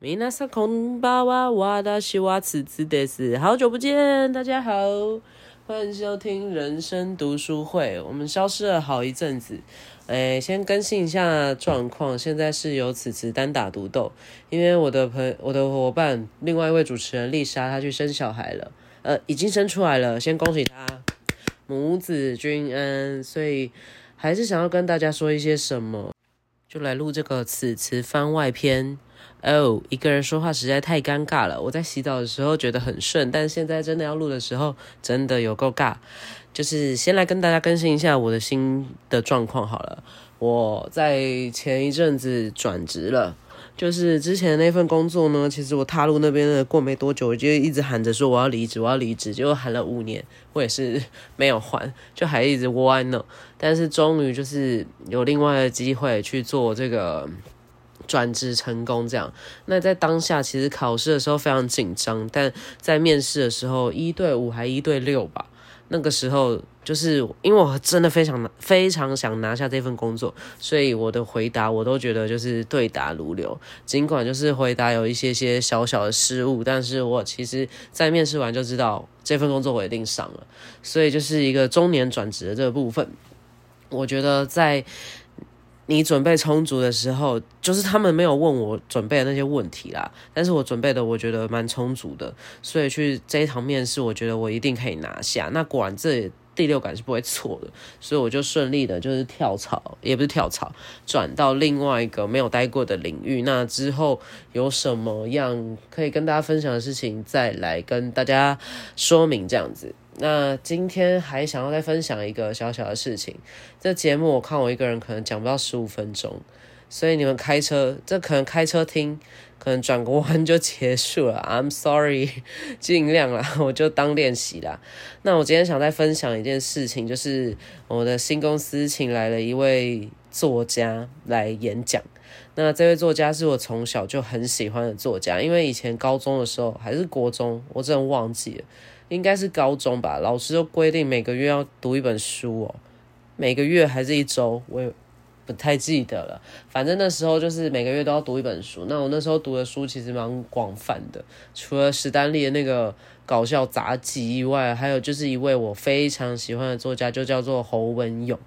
米娜萨空巴哇哇达西瓦此次得是好久不见，大家好，欢迎收听人生读书会。我们消失了好一阵子，哎，先更新一下状况。现在是由此次单打独斗，因为我的朋我的伙伴，另外一位主持人丽莎，她去生小孩了，呃，已经生出来了，先恭喜她，母子均安。所以还是想要跟大家说一些什么，就来录这个此词番外篇。哦，一个人说话实在太尴尬了。我在洗澡的时候觉得很顺，但现在真的要录的时候，真的有够尬。就是先来跟大家更新一下我的新的状况好了。我在前一阵子转职了，就是之前那份工作呢，其实我踏入那边的过没多久，我就一直喊着说我要离职，我要离职，结果喊了五年，我也是没有还，就还一直窝在那。但是终于就是有另外的机会去做这个。转职成功，这样。那在当下，其实考试的时候非常紧张，但在面试的时候，一对五还一对六吧。那个时候，就是因为我真的非常非常想拿下这份工作，所以我的回答我都觉得就是对答如流。尽管就是回答有一些些小小的失误，但是我其实在面试完就知道这份工作我一定上了。所以就是一个中年转职的这部分，我觉得在。你准备充足的时候，就是他们没有问我准备的那些问题啦，但是我准备的我觉得蛮充足的，所以去这一场面试，我觉得我一定可以拿下。那果然这第六感是不会错的，所以我就顺利的就是跳槽，也不是跳槽，转到另外一个没有待过的领域。那之后有什么样可以跟大家分享的事情，再来跟大家说明这样子。那今天还想要再分享一个小小的事情。这节目我看我一个人可能讲不到十五分钟，所以你们开车，这可能开车听，可能转个弯就结束了。I'm sorry，尽量啦，我就当练习啦。那我今天想再分享一件事情，就是我的新公司请来了一位作家来演讲。那这位作家是我从小就很喜欢的作家，因为以前高中的时候还是国中，我真的忘记了。应该是高中吧，老师都规定每个月要读一本书哦，每个月还是一周，我也不太记得了。反正那时候就是每个月都要读一本书。那我那时候读的书其实蛮广泛的，除了史丹利的那个搞笑杂技以外，还有就是一位我非常喜欢的作家，就叫做侯文勇。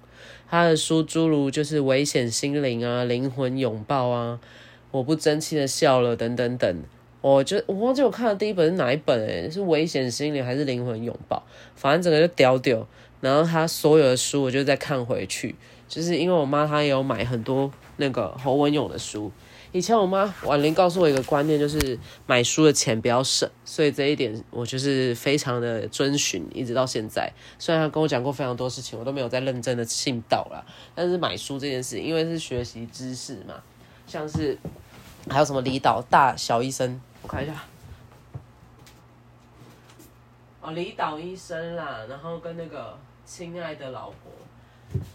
他的书诸如就是《危险心灵》啊，《灵魂拥抱》啊，《我不争气的笑了》等等等。我就我忘记我看的第一本是哪一本诶，是危险心灵还是灵魂拥抱？反正整个就屌屌。然后他所有的书我就再看回去，就是因为我妈她也有买很多那个侯文勇的书。以前我妈婉玲告诉我一个观念，就是买书的钱不要省，所以这一点我就是非常的遵循，一直到现在。虽然她跟我讲过非常多事情，我都没有再认真的信到啦。但是买书这件事，因为是学习知识嘛，像是还有什么离岛大小医生。我看一下，哦，李导医生啦，然后跟那个亲爱的老婆，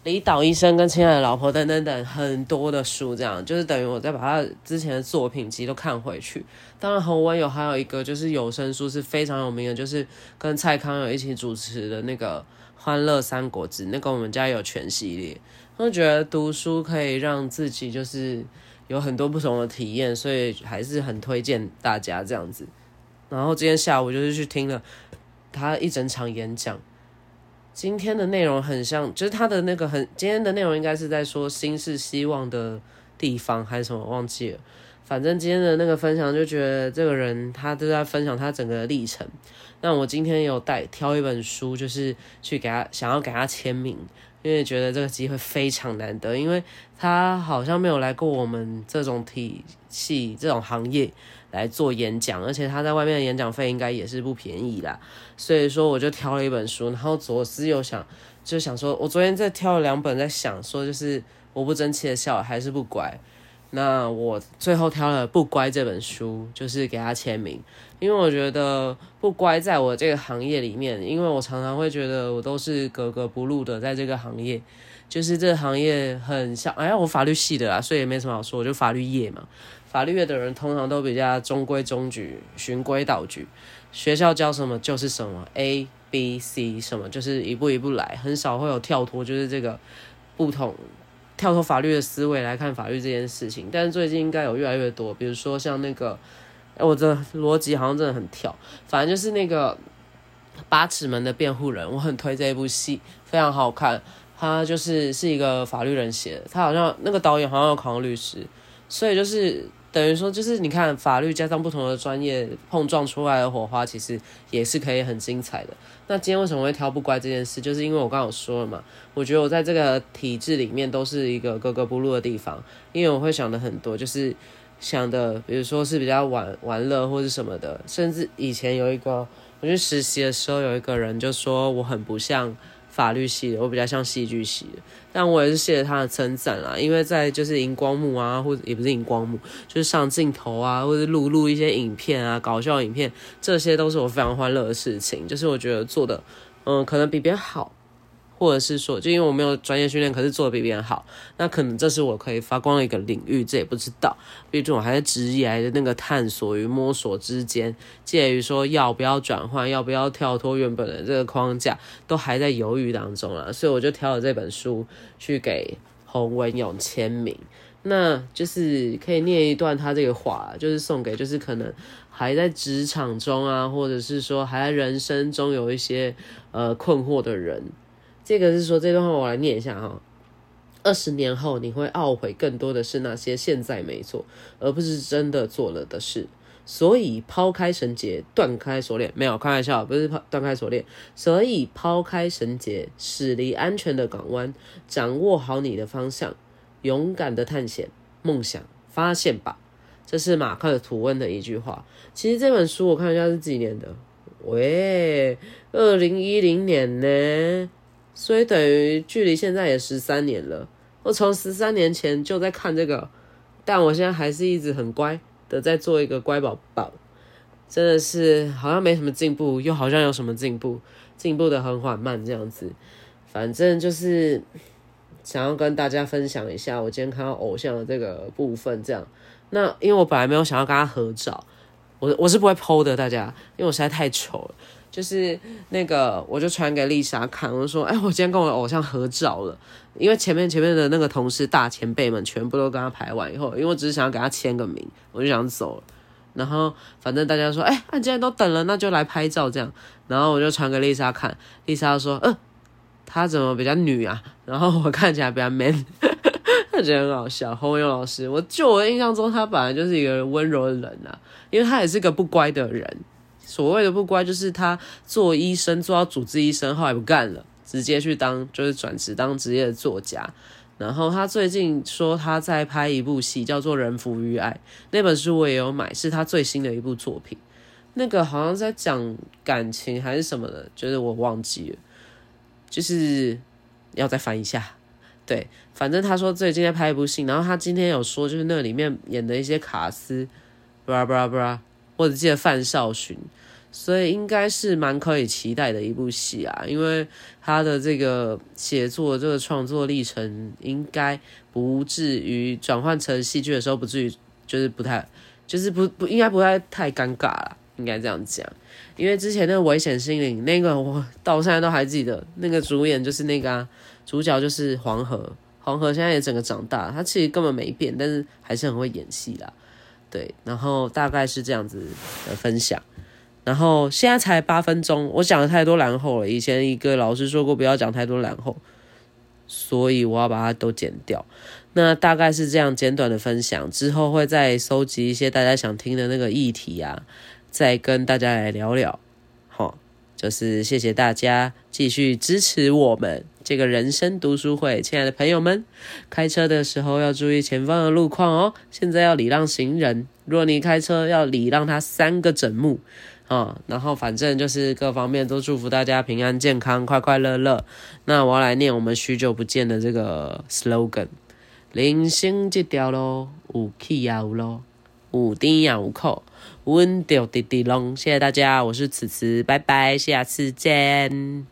李导医生跟亲爱的老婆等等等很多的书，这样就是等于我再把他之前的作品集都看回去。当然，侯文有还有一个就是有声书是非常有名的，就是跟蔡康永一起主持的那个《欢乐三国志》，那个我们家有全系列。我觉得读书可以让自己就是。有很多不同的体验，所以还是很推荐大家这样子。然后今天下午就是去听了他一整场演讲。今天的内容很像，就是他的那个很今天的内容应该是在说心是希望的地方还是什么忘记了。反正今天的那个分享就觉得这个人他都在分享他整个历程。那我今天有带挑一本书，就是去给他想要给他签名。因为觉得这个机会非常难得，因为他好像没有来过我们这种体系、这种行业来做演讲，而且他在外面的演讲费应该也是不便宜啦。所以说，我就挑了一本书，然后左思右想，就想说，我昨天在挑了两本，在想说，就是我不争气的笑还是不乖。那我最后挑了《不乖》这本书，就是给他签名，因为我觉得不乖在我这个行业里面，因为我常常会觉得我都是格格不入的，在这个行业，就是这个行业很像，哎，我法律系的啦，所以也没什么好说，我就法律业嘛，法律业的人通常都比较中规中矩、循规蹈矩，学校教什么就是什么，A、B、C 什么就是一步一步来，很少会有跳脱，就是这个不同。跳出法律的思维来看法律这件事情。但是最近应该有越来越多，比如说像那个，哎，我的逻辑好像真的很跳，反正就是那个八尺门的辩护人，我很推这一部戏，非常好看。他就是是一个法律人写的，他好像那个导演好像有考上律师，所以就是等于说，就是你看法律加上不同的专业碰撞出来的火花，其实也是可以很精彩的。那今天为什么会挑不乖这件事，就是因为我刚刚有说了嘛，我觉得我在这个体制里面都是一个格格不入的地方，因为我会想的很多，就是想的，比如说是比较玩玩乐或者什么的，甚至以前有一个我去实习的时候，有一个人就说我很不像。法律系的，我比较像戏剧系的，但我也是谢谢他的称赞啦。因为在就是荧光幕啊，或者也不是荧光幕，就是上镜头啊，或者录录一些影片啊，搞笑影片，这些都是我非常欢乐的事情。就是我觉得做的，嗯，可能比别人好。或者是说，就因为我没有专业训练，可是做的比别人好，那可能这是我可以发光的一个领域，这也不知道。毕竟我还在职业的那个探索与摸索之间，介于说要不要转换，要不要跳脱原本的这个框架，都还在犹豫当中了。所以我就挑了这本书去给洪文勇签名，那就是可以念一段他这个话，就是送给就是可能还在职场中啊，或者是说还在人生中有一些呃困惑的人。这个是说这段话，我来念一下哈。二十年后，你会懊悔更多的是那些现在没做，而不是真的做了的事。所以，抛开绳结，断开锁链，没有开玩笑，不是抛断开锁链。所以，抛开绳结，驶离安全的港湾，掌握好你的方向，勇敢的探险，梦想发现吧。这是马克吐温的一句话。其实这本书我看一下是几年的？喂，二零一零年呢？所以等于距离现在也十三年了，我从十三年前就在看这个，但我现在还是一直很乖的在做一个乖宝宝，真的是好像没什么进步，又好像有什么进步，进步的很缓慢这样子，反正就是想要跟大家分享一下我今天看到偶像的这个部分，这样，那因为我本来没有想要跟他合照，我我是不会 PO 的，大家，因为我实在太丑了。就是那个，我就传给丽莎看，我说，哎，我今天跟我偶像合照了。因为前面前面的那个同事大前辈们全部都跟他排完以后，因为我只是想要给他签个名，我就想走。然后反正大家说，哎，那既然都等了，那就来拍照这样。然后我就传给丽莎看，丽莎说，嗯，她怎么比较女啊？然后我看起来比较 man，她觉得很好笑。洪勇老师，我就我印象中他本来就是一个温柔的人啊，因为他也是个不乖的人。所谓的不乖，就是他做医生做到主治医生，后来不干了，直接去当就是转职当职业的作家。然后他最近说他在拍一部戏，叫做《人浮于爱》，那本书我也有买，是他最新的一部作品。那个好像在讲感情还是什么的，就是我忘记了，就是要再翻一下。对，反正他说最近在拍一部戏，然后他今天有说，就是那里面演的一些卡斯，布拉布拉布拉，我只记得范少勋。所以应该是蛮可以期待的一部戏啊，因为他的这个写作这个创作历程，应该不至于转换成戏剧的时候不至于就是不太就是不不应该不会太尴尬了，应该这样讲。因为之前那个危险心灵那个我到现在都还记得，那个主演就是那个主角就是黄河，黄河现在也整个长大，他其实根本没变，但是还是很会演戏啦。对，然后大概是这样子的分享。然后现在才八分钟，我讲了太多然后了。以前一个老师说过不要讲太多然后，所以我要把它都剪掉。那大概是这样简短的分享，之后会再收集一些大家想听的那个议题啊，再跟大家来聊聊。好，就是谢谢大家继续支持我们这个人生读书会，亲爱的朋友们，开车的时候要注意前方的路况哦。现在要礼让行人，若你开车要礼让他三个整目。啊，然后反正就是各方面都祝福大家平安健康、快快乐乐。那我要来念我们许久不见的这个 slogan：人生这条路有起也有落，有甜也有苦，稳着滴滴龙。谢谢大家，我是慈慈，拜拜，下次见。